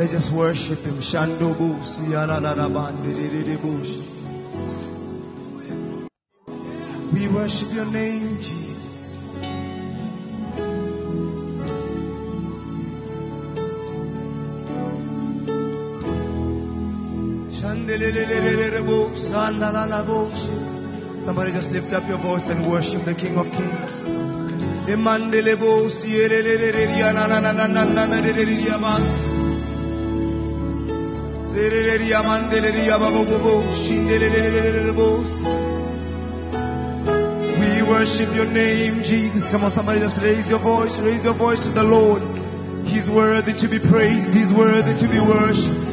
Let's just worship him. Shando. We worship your name, Jesus. Somebody just lift up your voice and worship the King of Kings. We worship your name, Jesus. Come on, somebody just raise your voice, raise your voice to the Lord. He's worthy to be praised, He's worthy to be worshipped.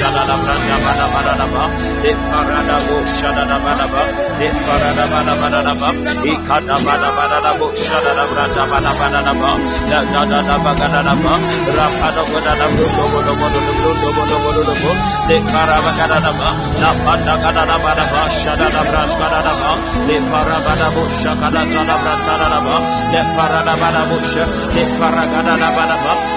God, Rabadosh Kedebranda Badaba, Ipanda Badabadaba, let Parada Badabagada Badaba, let Parada Badabadaba, my God, my God, let Parada Badabadaba, let Parabada Badaba, let Parabadaba, let Branda Badaba, let Parabadaba, let Parabada Badaba,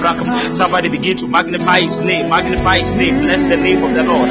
Brakam, Somebody begin to magnify his name, magnify his name, bless the name of the Lord.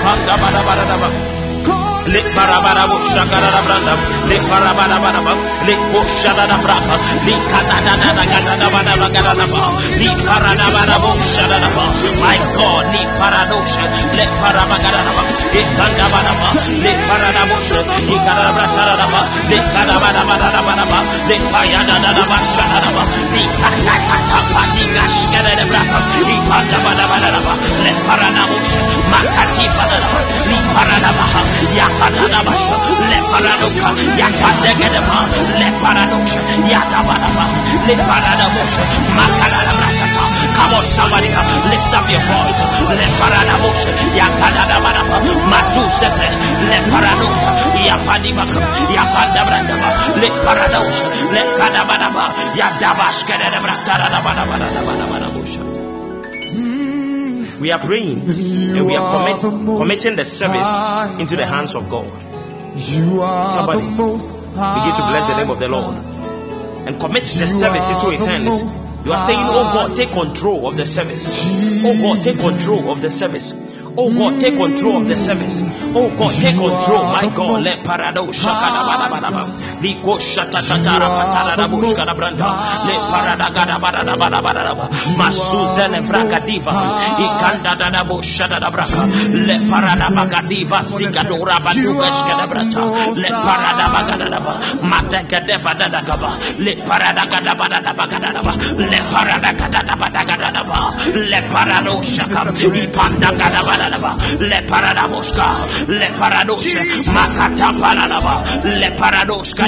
panda bada bada le barabara bo shakara da branda le barabara baraba le bo shada da braka le kanada da da gada da bada da gada da ba parada bada bo shada da ba my god le paradosha le paraba gada da ba le kanda bada ba le parada bo shada le gada da da ba le kada bada bada da bada ba le payada da da ba shada da ba le kata kata pa le gashkada da braka le kanda bada bada da ba le parada bo shada makati da ba le parada ba ya Yakadabasha, Leparadoka, Yakadegedema, Leparadoksha, Yadabanaba, Leparadabosha, Makalabrakata. Come on, somebody, lift up your voice. Leparadabosha, Yakadabanaba, Matusete, Leparadoka, Yapadibaka, Yapadabrandaba, Leparadosha, Lekadabanaba, Yadabashkedabrakadabanabanabanabanabosha. We are praying and we are commit, committing the service into the hands of God. Somebody begin to bless the name of the Lord and commit the service into His hands. You are saying, Oh God, take oh control of the service. Oh God, take control of the service. Oh God, take control of the service. Oh God, take control. My God, let parado shakada. Liko shata tatara patara da bushka da branda. Le parada gada bada da bada bada da. Masuze le braga diva. Ikanda da da busha da da braga. Le parada baga diva. Sikadora baduga shka da brata. Le parada baga da da ba. Mateka deva da da gaba. Le parada gada bada da baga da da ba. Le parada gada da bada gada da ba. Le parado shaka. Ipanda gada bada le paradabosca, le makata le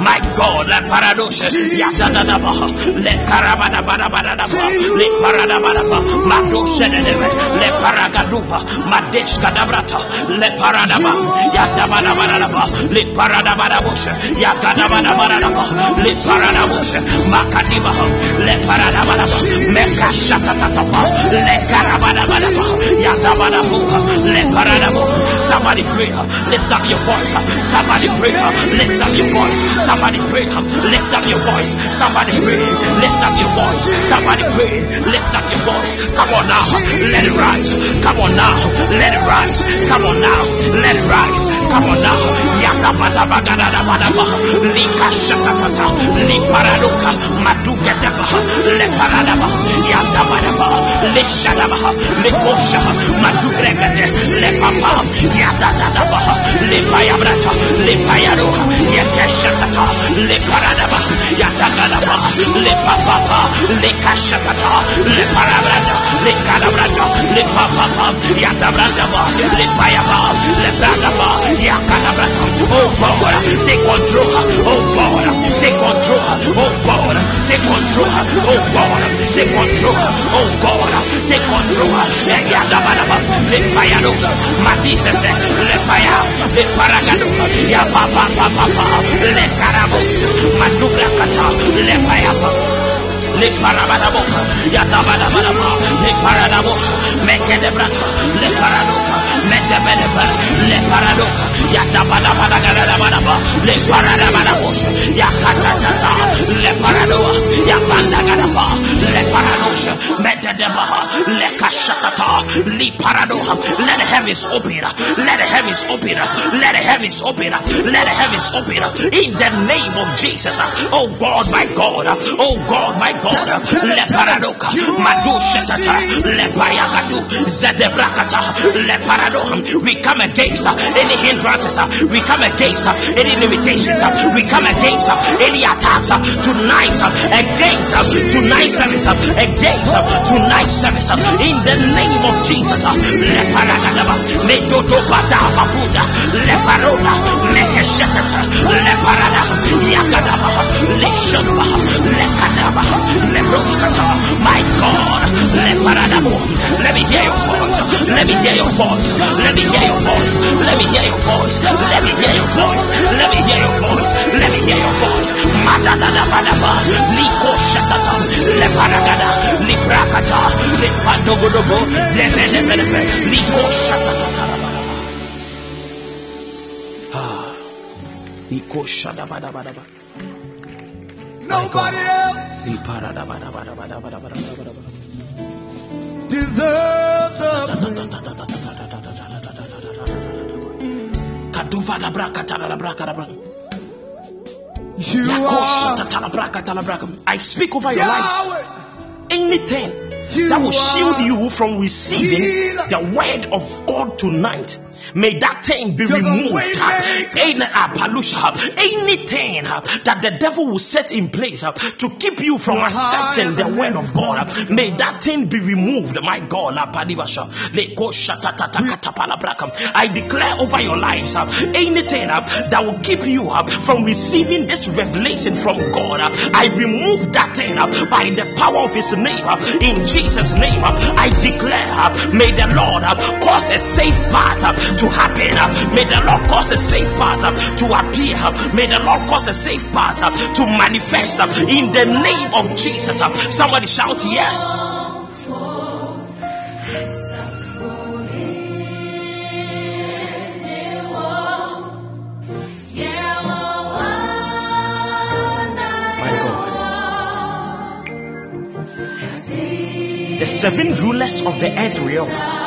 my god la parado ya da da ba le karabada bada bada ba li parada bada ba mado shedede be le paragaduva madesh kadabrata le parada ba ya da bada bada da ba li parada bush ya kada bada bada da ba li parada bush makadiba. Le parada bada ba mekashata tata le karabada Somebody pray, uh, uh, uh, lift up your voice. Somebody pray, lift up your voice. Somebody pray, lift up your voice. Somebody pray, lift up your voice. Somebody pray, lift up your voice. Come on now, let it rise. Come on now, let it rise. Come on now, let it rise. Now, yakabada bagada badaba, lika shakatata, li paraduka, maduka deba, le paradaba, yakabada, le shadaba, le kosha, maduka le papa, yakadaba, le payabrata, le payaruka, yakashakata, le paradaba, yakadaba, le papa, le kashakata, le parabrata, le kadabrata, Oh God, take control. Oh God, take control. Oh God, take control. Oh God, take control. Oh God, take control. Yadabalaba, le payados, matices, le paya, le paragado, ya papa, papa, le carabos, madura kata, le payapa le parabaraboka, yatabalaba, le paradabos, meke de brata, le paradoka, meke de le paradoka, Yada bada bada gada bada ba. Le parada bada bush. Yakata tata. Le paradoa. Yabanda gada ba. Le paradosh. Meta debaha. Le kashakata. Li paradoha. Let the heavens open. Let the heavens open. Let the heavens open. Let the heavens open. In the name of Jesus. Oh God, my God. Oh God, my God. Le paradoka. Madu shetata. Le payagadu. Zedebrakata. Le paradoha. We come against any uh, we come against uh, any limitations. Uh, we come against any attacks tonight. Against tonight, service. Against tonight, service. In the name of Jesus. Leparagadaba. Medodobata Babuda. Leparona. Lekeshekata. Leparada. Yakadaba. Leshonba. Lekadaba. Leproshkata. My God. Leparadabo. Let me hear your voice. Let me hear your voice. Let me hear Nobody else deserves the. Kaduva. You are I speak over your life. Anything that will shield you from receiving the word of God tonight. May that thing be You're removed. Anything that the devil will set in place uh, to keep you from You're accepting the word of God, uh, may that thing be removed. My God. I declare over your lives uh, anything uh, that will keep you uh, from receiving this revelation from God. Uh, I remove that thing by the power of His name. in Jesus' name, I declare, may the Lord cause a safe path to happen. may the Lord cause a safe path to appear. may the Lord cause a safe path to manifest in the name of Jesus. somebody shout yes. The seven rulers of the earth realm.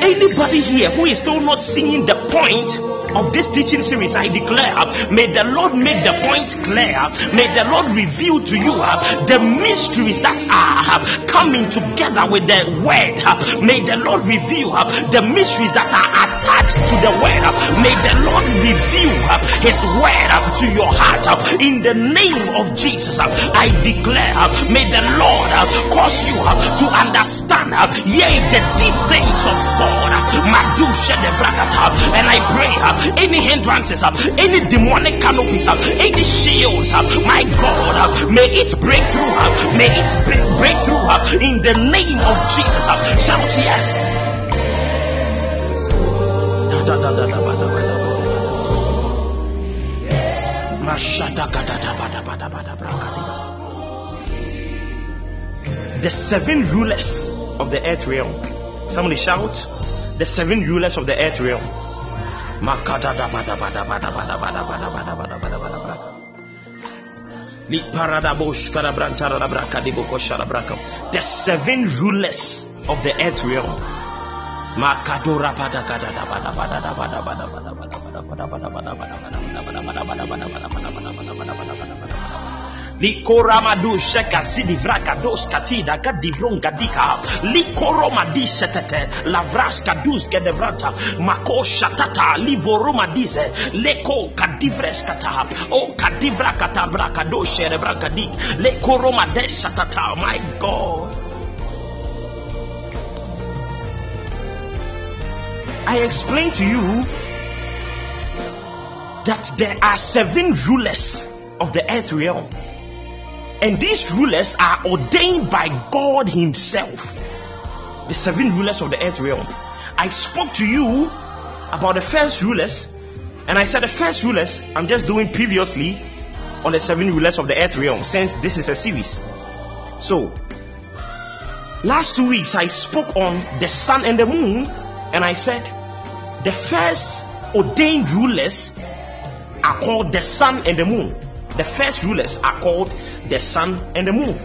Anybody here who is still not seeing the point of this teaching series, I declare, may the Lord make the point clear. May the Lord reveal to you uh, the mysteries that are uh, coming together with the word. uh. May the Lord reveal uh, the mysteries that are attached to the word. Uh, may the Lord reveal uh, His word to your heart. In the name of Jesus, I declare, may the Lord cause you to understand, yea, the deep things of God. And I pray, any hindrances, any demonic canopies, any shields, my God, may it break through, may it break through in the name of Jesus. Shout yes. The seven rulers of the earth realm. Somebody shout, The seven rulers of the earth realm the seven rulers of the earth realm. Makadora Likoramadu sheka zidi vraka dos katida gadivron gadika likoroma di setete lavraska dus gedevrata mako shatata livoroma dize leko kadivres kata o kadivra kata braka doshe rebraka dik lekoroma de shatata my God. I explained to you that there are seven rulers of the earth realm. And these rulers are ordained by God Himself. The seven rulers of the earth realm. I spoke to you about the first rulers, and I said the first rulers I'm just doing previously on the seven rulers of the earth realm since this is a series. So, last two weeks I spoke on the sun and the moon, and I said the first ordained rulers are called the sun and the moon. The first rulers are called the sun and the moon.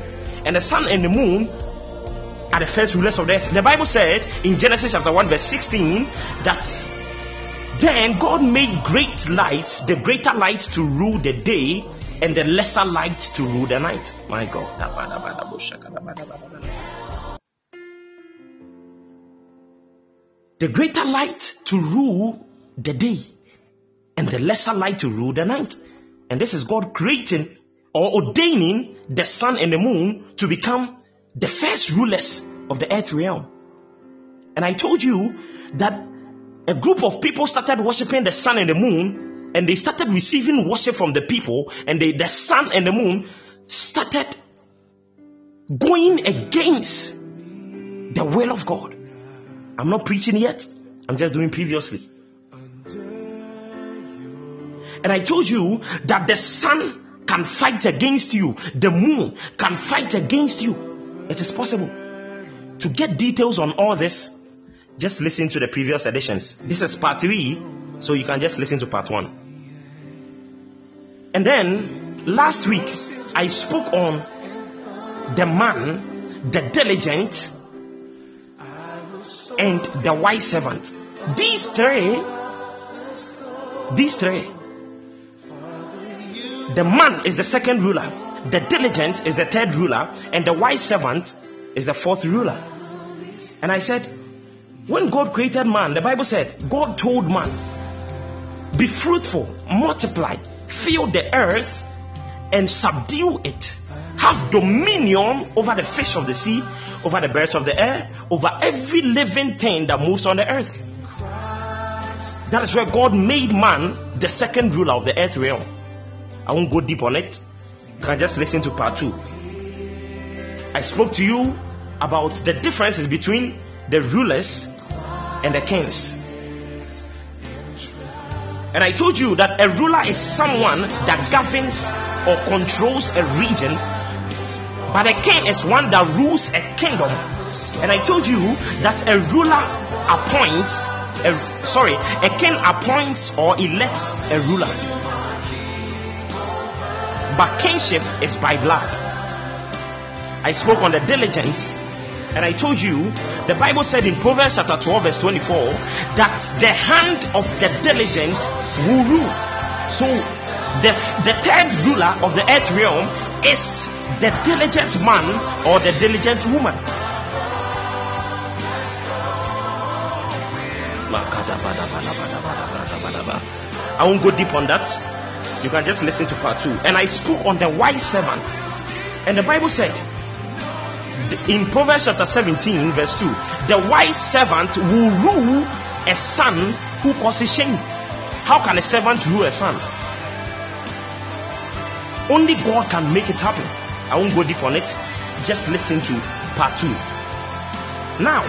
And the sun and the moon are the first rulers of the earth. The Bible said in Genesis chapter 1, verse 16, that then God made great lights, the greater light to rule the day, and the lesser light to rule the night. My God. The greater light to rule the day, and the lesser light to rule the night. And this is God creating or ordaining the sun and the moon to become the first rulers of the earth realm. And I told you that a group of people started worshiping the sun and the moon, and they started receiving worship from the people, and they, the sun and the moon started going against the will of God. I'm not preaching yet, I'm just doing previously. And I told you that the sun can fight against you, the moon can fight against you. It is possible. To get details on all this, just listen to the previous editions. This is part three, so you can just listen to part one. And then last week, I spoke on the man, the diligent, and the wise servant. These three, these three, the man is the second ruler, the diligent is the third ruler, and the wise servant is the fourth ruler. And I said, when God created man, the Bible said, God told man, be fruitful, multiply, fill the earth, and subdue it. Have dominion over the fish of the sea, over the birds of the air, over every living thing that moves on the earth. That is where God made man the second ruler of the earth realm. I won't go deep on it. You can just listen to part two. I spoke to you about the differences between the rulers and the kings. And I told you that a ruler is someone that governs or controls a region, but a king is one that rules a kingdom. And I told you that a ruler appoints, a, sorry, a king appoints or elects a ruler. But kingship is by blood. I spoke on the diligence and I told you, the Bible said in Proverbs chapter 12, verse 24, that the hand of the diligent will rule. So the, the third ruler of the earth realm is the diligent man or the diligent woman. I won't go deep on that. You can just listen to part two. And I spoke on the wise servant. And the Bible said, in Proverbs chapter 17, verse 2, the wise servant will rule a son who causes shame. How can a servant rule a son? Only God can make it happen. I won't go deep on it. Just listen to part 2. Now,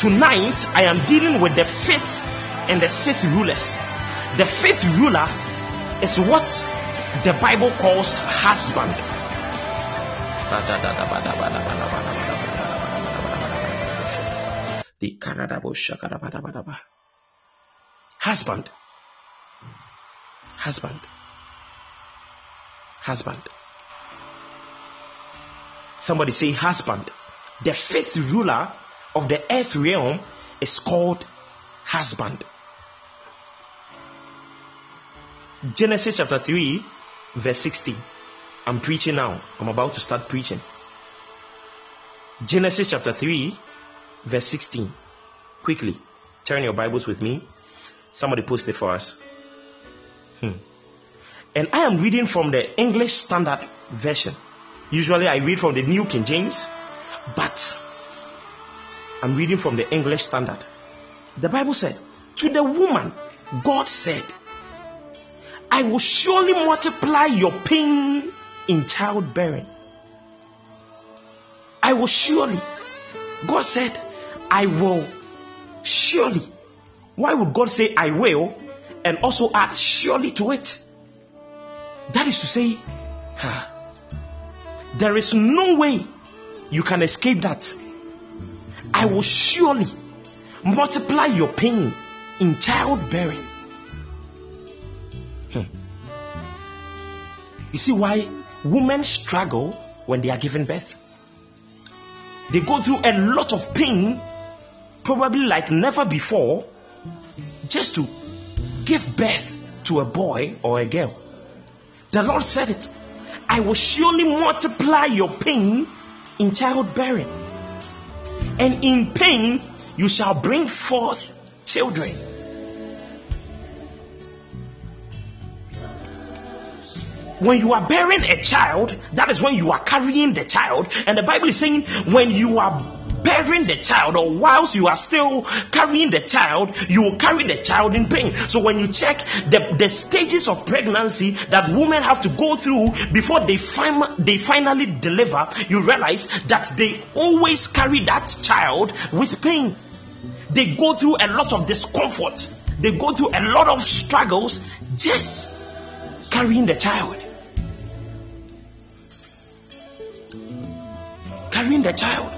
tonight I am dealing with the fifth and the sixth rulers. The fifth ruler is what the Bible calls husband. Husband. Husband. Husband. Somebody say husband. The fifth ruler of the earth realm is called husband. Genesis chapter 3, verse 16. I'm preaching now. I'm about to start preaching. Genesis chapter 3, verse 16. Quickly, turn your Bibles with me. Somebody post it for us. Hmm. And I am reading from the English Standard Version. Usually I read from the New King James, but I'm reading from the English Standard. The Bible said, To the woman, God said, I will surely multiply your pain in childbearing. I will surely. God said, I will surely. Why would God say, I will, and also add surely to it? That is to say, there is no way you can escape that. I will surely multiply your pain in childbearing. You see why women struggle when they are giving birth? They go through a lot of pain, probably like never before, just to give birth to a boy or a girl. The Lord said it. I will surely multiply your pain in childbearing. And in pain you shall bring forth children. When you are bearing a child, that is when you are carrying the child. And the Bible is saying, when you are bearing the child or whilst you are still carrying the child, you will carry the child in pain. So when you check the, the stages of pregnancy that women have to go through before they, fin- they finally deliver, you realize that they always carry that child with pain. They go through a lot of discomfort. They go through a lot of struggles just carrying the child. Carrying the child.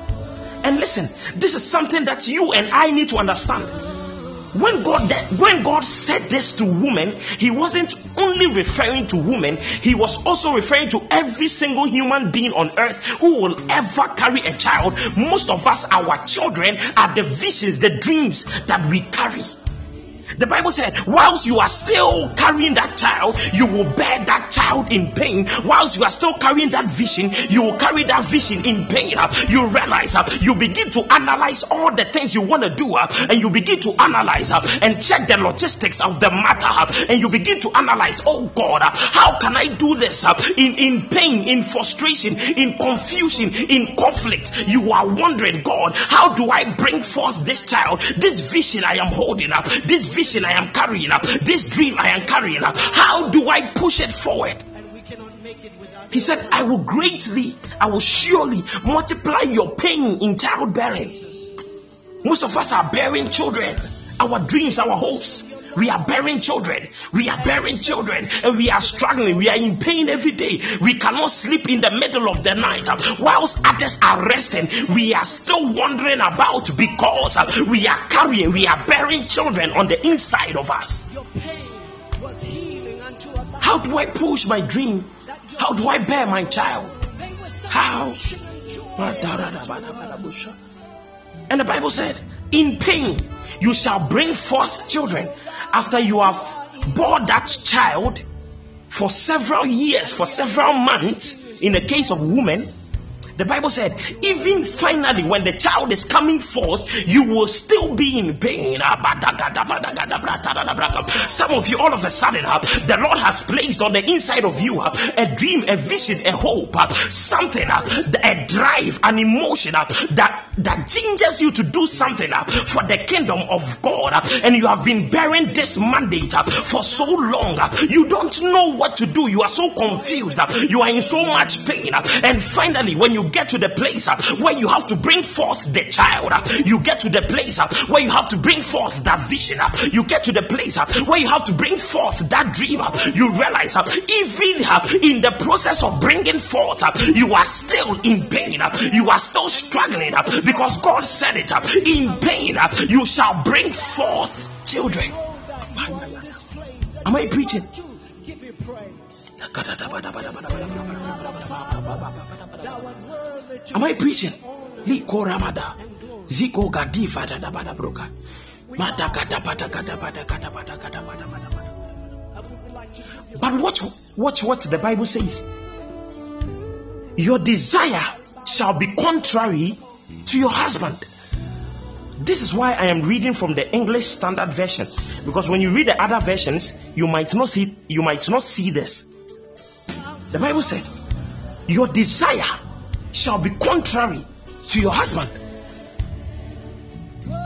And listen, this is something that you and I need to understand. When God when God said this to women, he wasn't only referring to women, he was also referring to every single human being on earth who will ever carry a child. Most of us, our children, are the visions, the dreams that we carry. The Bible said, whilst you are still carrying that child, you will bear that child in pain. Whilst you are still carrying that vision, you will carry that vision in pain. Uh, you realize, uh, you begin to analyze all the things you want to do, uh, and you begin to analyze and check the logistics of the matter, and you begin to analyze, oh God, how can I do this in, in pain, in frustration, in confusion, in conflict? You are wondering, God, how do I bring forth this child, this vision I am holding up, this vision I am carrying up, this dream I am carrying up. How do I push it forward? He said, I will greatly, I will surely multiply your pain in childbearing. Most of us are bearing children, our dreams, our hopes. We are bearing children. We are bearing children and we are struggling. We are in pain every day. We cannot sleep in the middle of the night. Whilst others are resting, we are still wandering about because we are carrying, we are bearing children on the inside of us. How do I push my dream? How do I bear my child? How? Ah, and the Bible said, In pain you shall bring forth children after you have bore that child for several years, for several months, in the case of women, the Bible said, even finally, when the child is coming forth, you will still be in pain. Some of you, all of a sudden, the Lord has placed on the inside of you a dream, a vision, a hope, something, a drive, an emotion that that gingers you to do something for the kingdom of God, and you have been bearing this mandate for so long. You don't know what to do. You are so confused. You are in so much pain, and finally, when you get to the place uh, where you have to bring forth the child, uh, you get to the place uh, where you have to bring forth that vision, uh, you get to the place uh, where you have to bring forth that dream, uh, you realize even in the process of bringing forth, you are still in pain, you are still struggling because God said it in pain, you shall bring forth children. Am I preaching? Am I preaching? Liko Ramada. Ziko Gadiva da Bada Broka. But watch, watch what the Bible says. Your desire shall be contrary to your husband. This is why I am reading from the English Standard Version because when you read the other versions, you might not see you might not see this. The Bible said, "Your desire shall be contrary to your husband.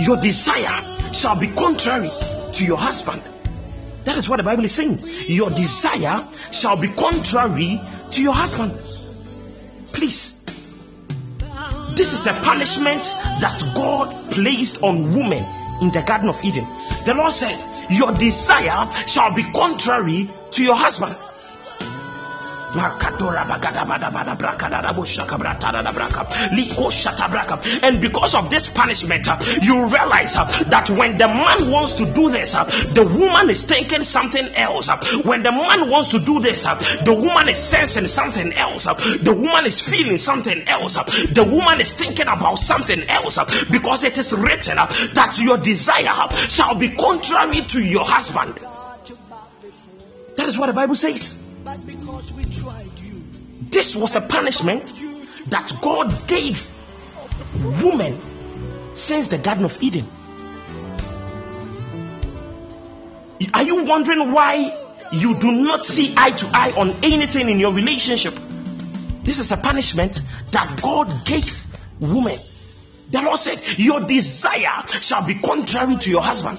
Your desire shall be contrary to your husband. That is what the Bible is saying. Your desire shall be contrary to your husband. Please. This is a punishment that God placed on women in the Garden of Eden. The Lord said, Your desire shall be contrary to your husband. And because of this punishment, uh, you realize uh, that when the man wants to do this, uh, the woman is thinking something else. Uh, when the man wants to do this, uh, the woman is sensing something else. Uh, the woman is feeling something else. The woman is thinking about something else because it is written that your desire shall be contrary to your husband. That is what the Bible says. This was a punishment that God gave woman since the Garden of Eden. Are you wondering why you do not see eye to eye on anything in your relationship? This is a punishment that God gave woman. The Lord said, Your desire shall be contrary to your husband.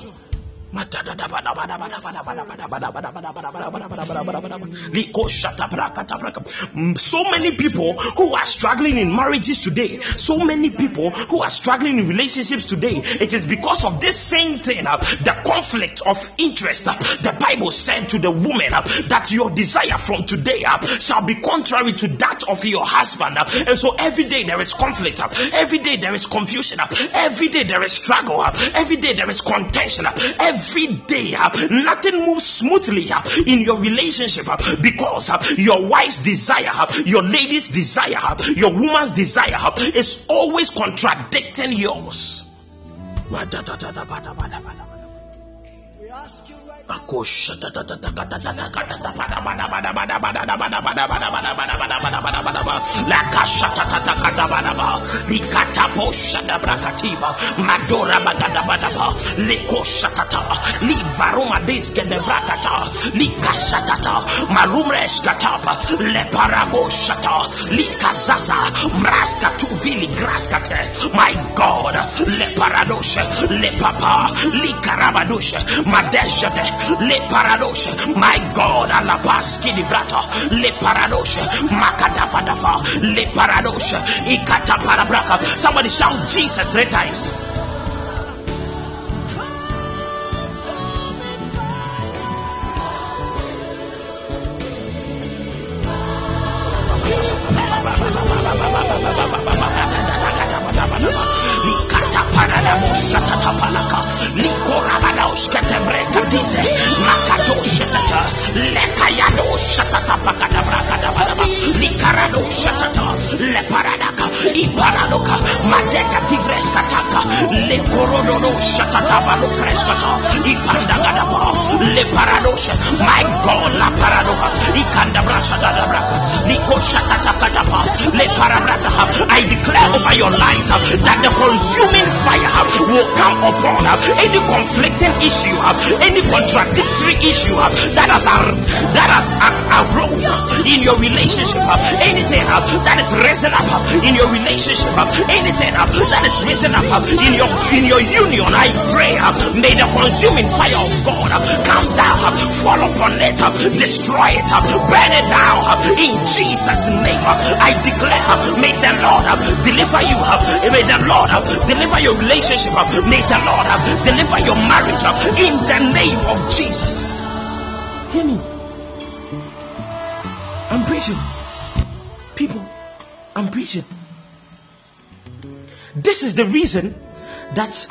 So many people who are struggling in marriages today, so many people who are struggling in relationships today, it is because of this same thing, uh, the conflict of interest. Uh, the Bible said to the woman uh, that your desire from today shall be contrary to that of your husband. And so every day there is conflict, every day there is confusion, every day there is struggle, every day there is contention, every every day uh, nothing moves smoothly uh, in your relationship uh, because your wife's desire, your lady's desire, your woman's desire is always contradicting yours. Likatapo shada brakativa madora bagadabadaba liko shatata livaruma diske de brakata likashatata marumres madeshade le paradoshe my god alabaski livrata le paradoshe makadafadafa le paradoshe ikata parabraka somebody shout jesus three times lekayado shatata pakada brakada badaba likarado shatata leparadaka iparadoka madeka tivreskataka lekorododo shatata balukreskata ipandagadaba leparadoshe my god la paradoka ikandabrasha dadabraka liko shatata kadaba leparabrata I declare over your life that the consuming fire will come upon any conflicting issue, any contradictory issue that has that has arose in your relationship, anything that is risen up in your relationship, anything that is risen up in your in your union. I pray, uh, may the consuming fire of God uh, come down, uh, fall upon it, destroy it, burn it down in Jesus' name. I declare, may the Lord deliver you, may the Lord deliver your relationship, may the Lord deliver your marriage in the name of Jesus. Hear me. I'm preaching. People, I'm preaching. This is the reason that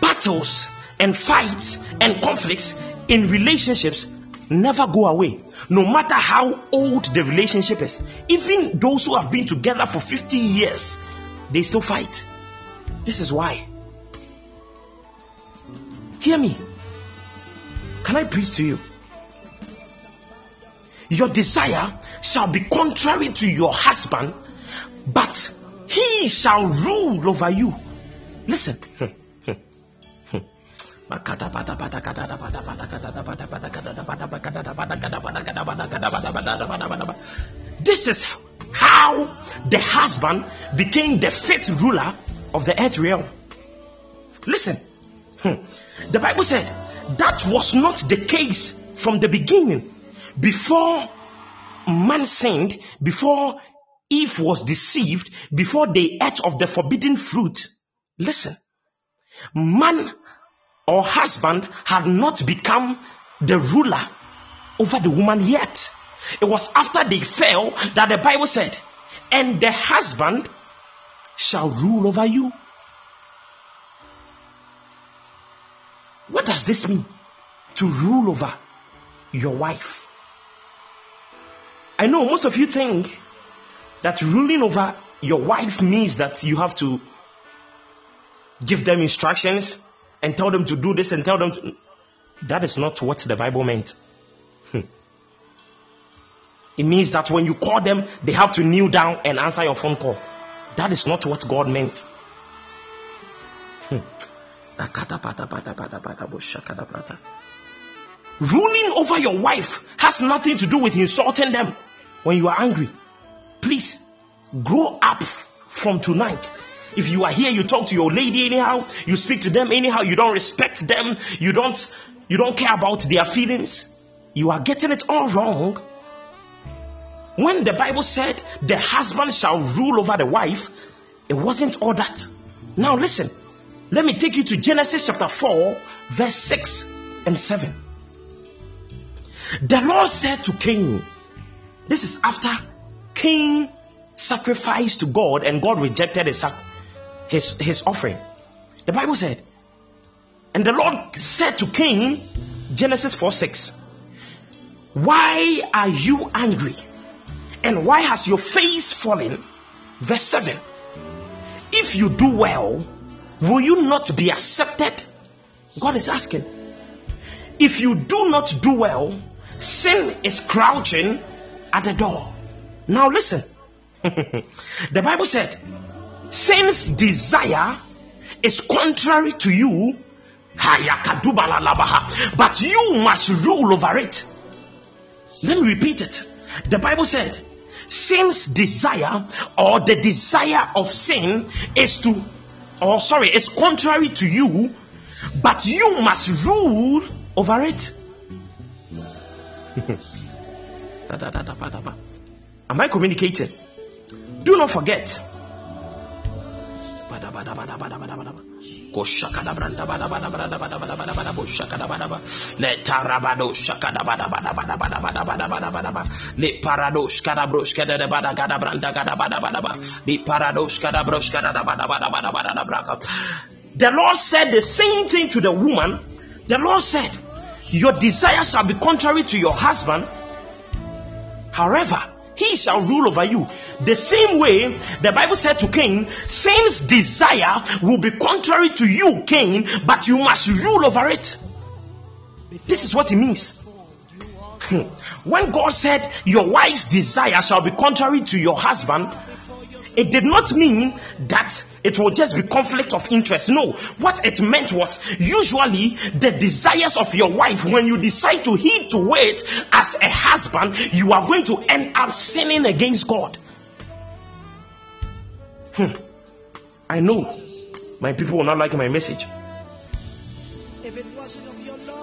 battles and fights and conflicts in relationships never go away. No matter how old the relationship is, even those who have been together for 50 years, they still fight. This is why. Hear me. Can I preach to you? Your desire shall be contrary to your husband, but he shall rule over you. Listen. This is how the husband became the fifth ruler of the earth realm. Listen, the Bible said that was not the case from the beginning. Before man sinned, before Eve was deceived, before they ate of the forbidden fruit. Listen, man or husband had not become the ruler over the woman yet. It was after they fell that the Bible said, and the husband shall rule over you. What does this mean? To rule over your wife. I know most of you think that ruling over your wife means that you have to give them instructions and tell them to do this and tell them to. That is not what the Bible meant. Hmm. It means that when you call them, they have to kneel down and answer your phone call. That is not what God meant. Hmm. Ruling over your wife has nothing to do with insulting them when you are angry. Please grow up from tonight. If you are here, you talk to your lady anyhow, you speak to them anyhow, you don't respect them, you don't you don't care about their feelings. You are getting it all wrong. When the Bible said the husband shall rule over the wife, it wasn't all that. Now listen, let me take you to Genesis chapter 4, verse 6 and 7. The Lord said to Cain, This is after Cain sacrificed to God and God rejected his, his, his offering. The Bible said, And the Lord said to Cain, Genesis 4 6, Why are you angry? And why has your face fallen? Verse 7 If you do well, will you not be accepted? God is asking. If you do not do well, sin is crouching at the door. Now listen. the Bible said, sin's desire is contrary to you, but you must rule over it. Let me repeat it. The Bible said, sin's desire or the desire of sin is to, or sorry, is contrary to you, but you must rule over it. Am I communicating? Do not forget. The Lord said the same thing to the woman the Lord said your desire shall be contrary to your husband however he shall rule over you the same way the Bible said to Cain, sin's desire will be contrary to you, Cain, but you must rule over it. This is what it means. Hmm. when God said, Your wife's desire shall be contrary to your husband, it did not mean that it will just be conflict of interest. No, what it meant was usually the desires of your wife, when you decide to heed to it as a husband, you are going to end up sinning against God. Hmm. I know my people will not like my message.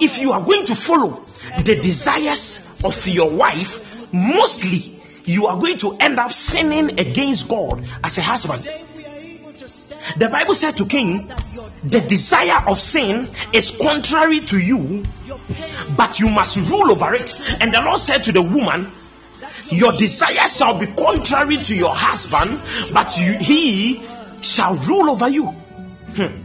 If you are going to follow the desires of your wife, mostly you are going to end up sinning against God as a husband. The Bible said to Cain, The desire of sin is contrary to you, but you must rule over it. And the Lord said to the woman, your desire shall be contrary to your husband, but you, he shall rule over you. Hmm.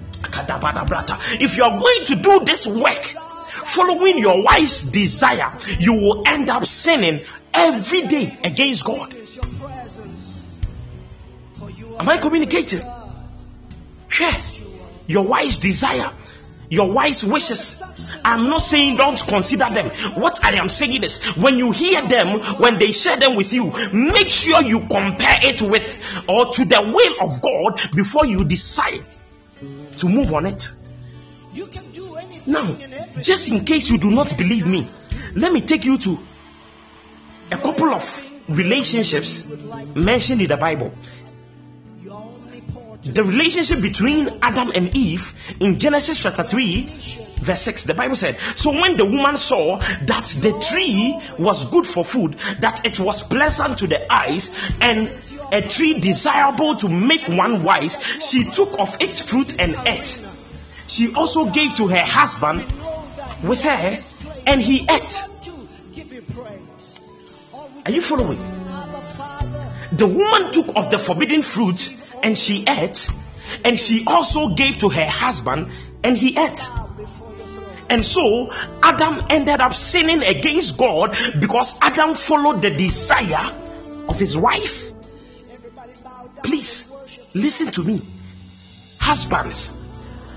If you are going to do this work following your wife's desire, you will end up sinning every day against God. Am I communicating? Yeah. Your wife's desire, your wife's wishes I'm not saying don't consider them. What I am saying is when you hear them, when they share them with you, make sure you compare it with or to the will of God before you decide to move on it. Now, just in case you do not believe me, let me take you to a couple of relationships mentioned in the Bible the relationship between Adam and Eve in Genesis chapter 3, verse 6. The Bible said, So when the woman saw that the tree was good for food, that it was pleasant to the eyes, and a tree desirable to make one wise, she took of its fruit and ate. She also gave to her husband with her, and he ate. Are you following? The woman took of the forbidden fruit and she ate, and she also gave to her husband and he ate. And so Adam ended up sinning against God because Adam followed the desire of his wife. Please listen to me. Husbands,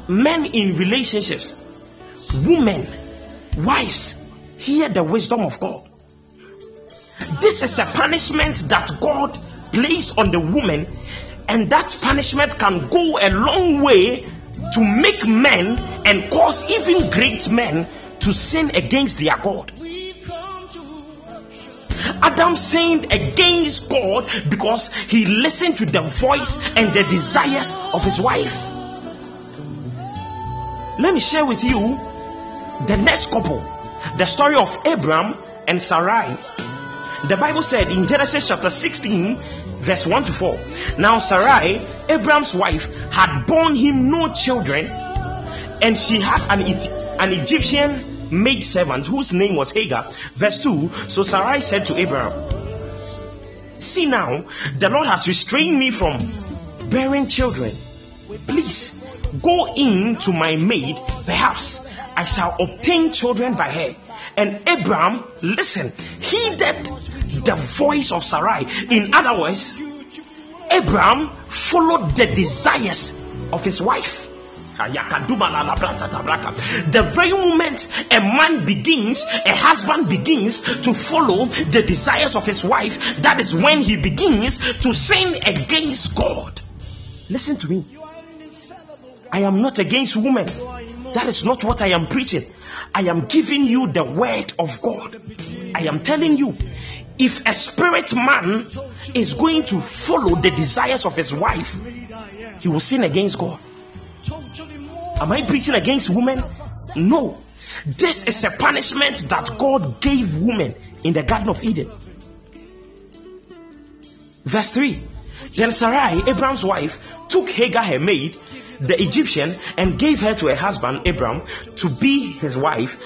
men in relationships, women, wives, hear the wisdom of God. This is a punishment that God placed on the woman, and that punishment can go a long way to make men and cause even great men to sin against their God. Adam sinned against God because he listened to the voice and the desires of his wife. Let me share with you the next couple, the story of Abraham and Sarai. The Bible said in Genesis chapter 16, verse 1 to 4. Now, Sarai, Abraham's wife, had borne him no children, and she had an, an Egyptian maid servant whose name was Hagar. Verse 2 So Sarai said to Abraham, See now, the Lord has restrained me from bearing children. Please go in to my maid, perhaps I shall obtain children by her. And Abraham, listen, heeded the voice of Sarai. In other words, Abraham followed the desires of his wife. The very moment a man begins, a husband begins to follow the desires of his wife, that is when he begins to sin against God. Listen to me. I am not against women. That is not what I am preaching. I am giving you the word of God. I am telling you, if a spirit man is going to follow the desires of his wife, he will sin against God. Am I preaching against women? No. This is a punishment that God gave women in the Garden of Eden. Verse 3 Then Sarai, Abraham's wife, took Hagar, her maid, the Egyptian, and gave her to her husband Abram to be his wife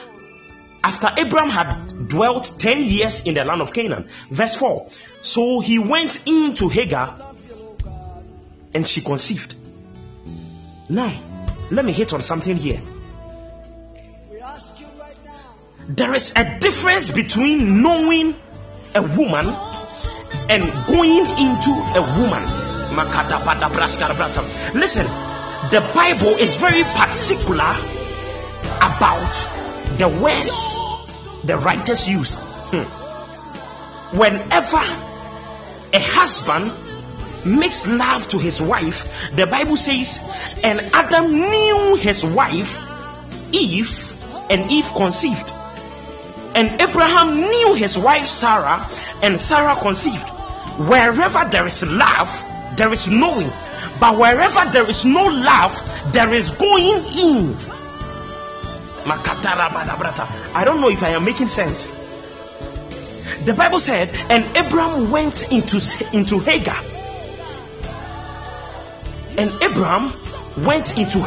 after Abram had dwelt 10 years in the land of Canaan. Verse 4 So he went into Hagar and she conceived. Now, let me hit on something here. There is a difference between knowing a woman and going into a woman. Listen, the Bible is very particular about the words the writers use. Hmm. Whenever a husband makes love to his wife, the Bible says, and Adam knew his wife, Eve, and Eve conceived. And Abraham knew his wife Sarah, and Sarah conceived. Wherever there is love, there is knowing. But wherever there is no love, there is going in. I don't know if I am making sense. The Bible said, and Abraham went into, into Hagar. And Abraham went into